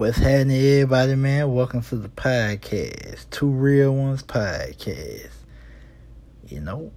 What's happening, everybody, man? Welcome to the podcast, Two Real Ones podcast. You know,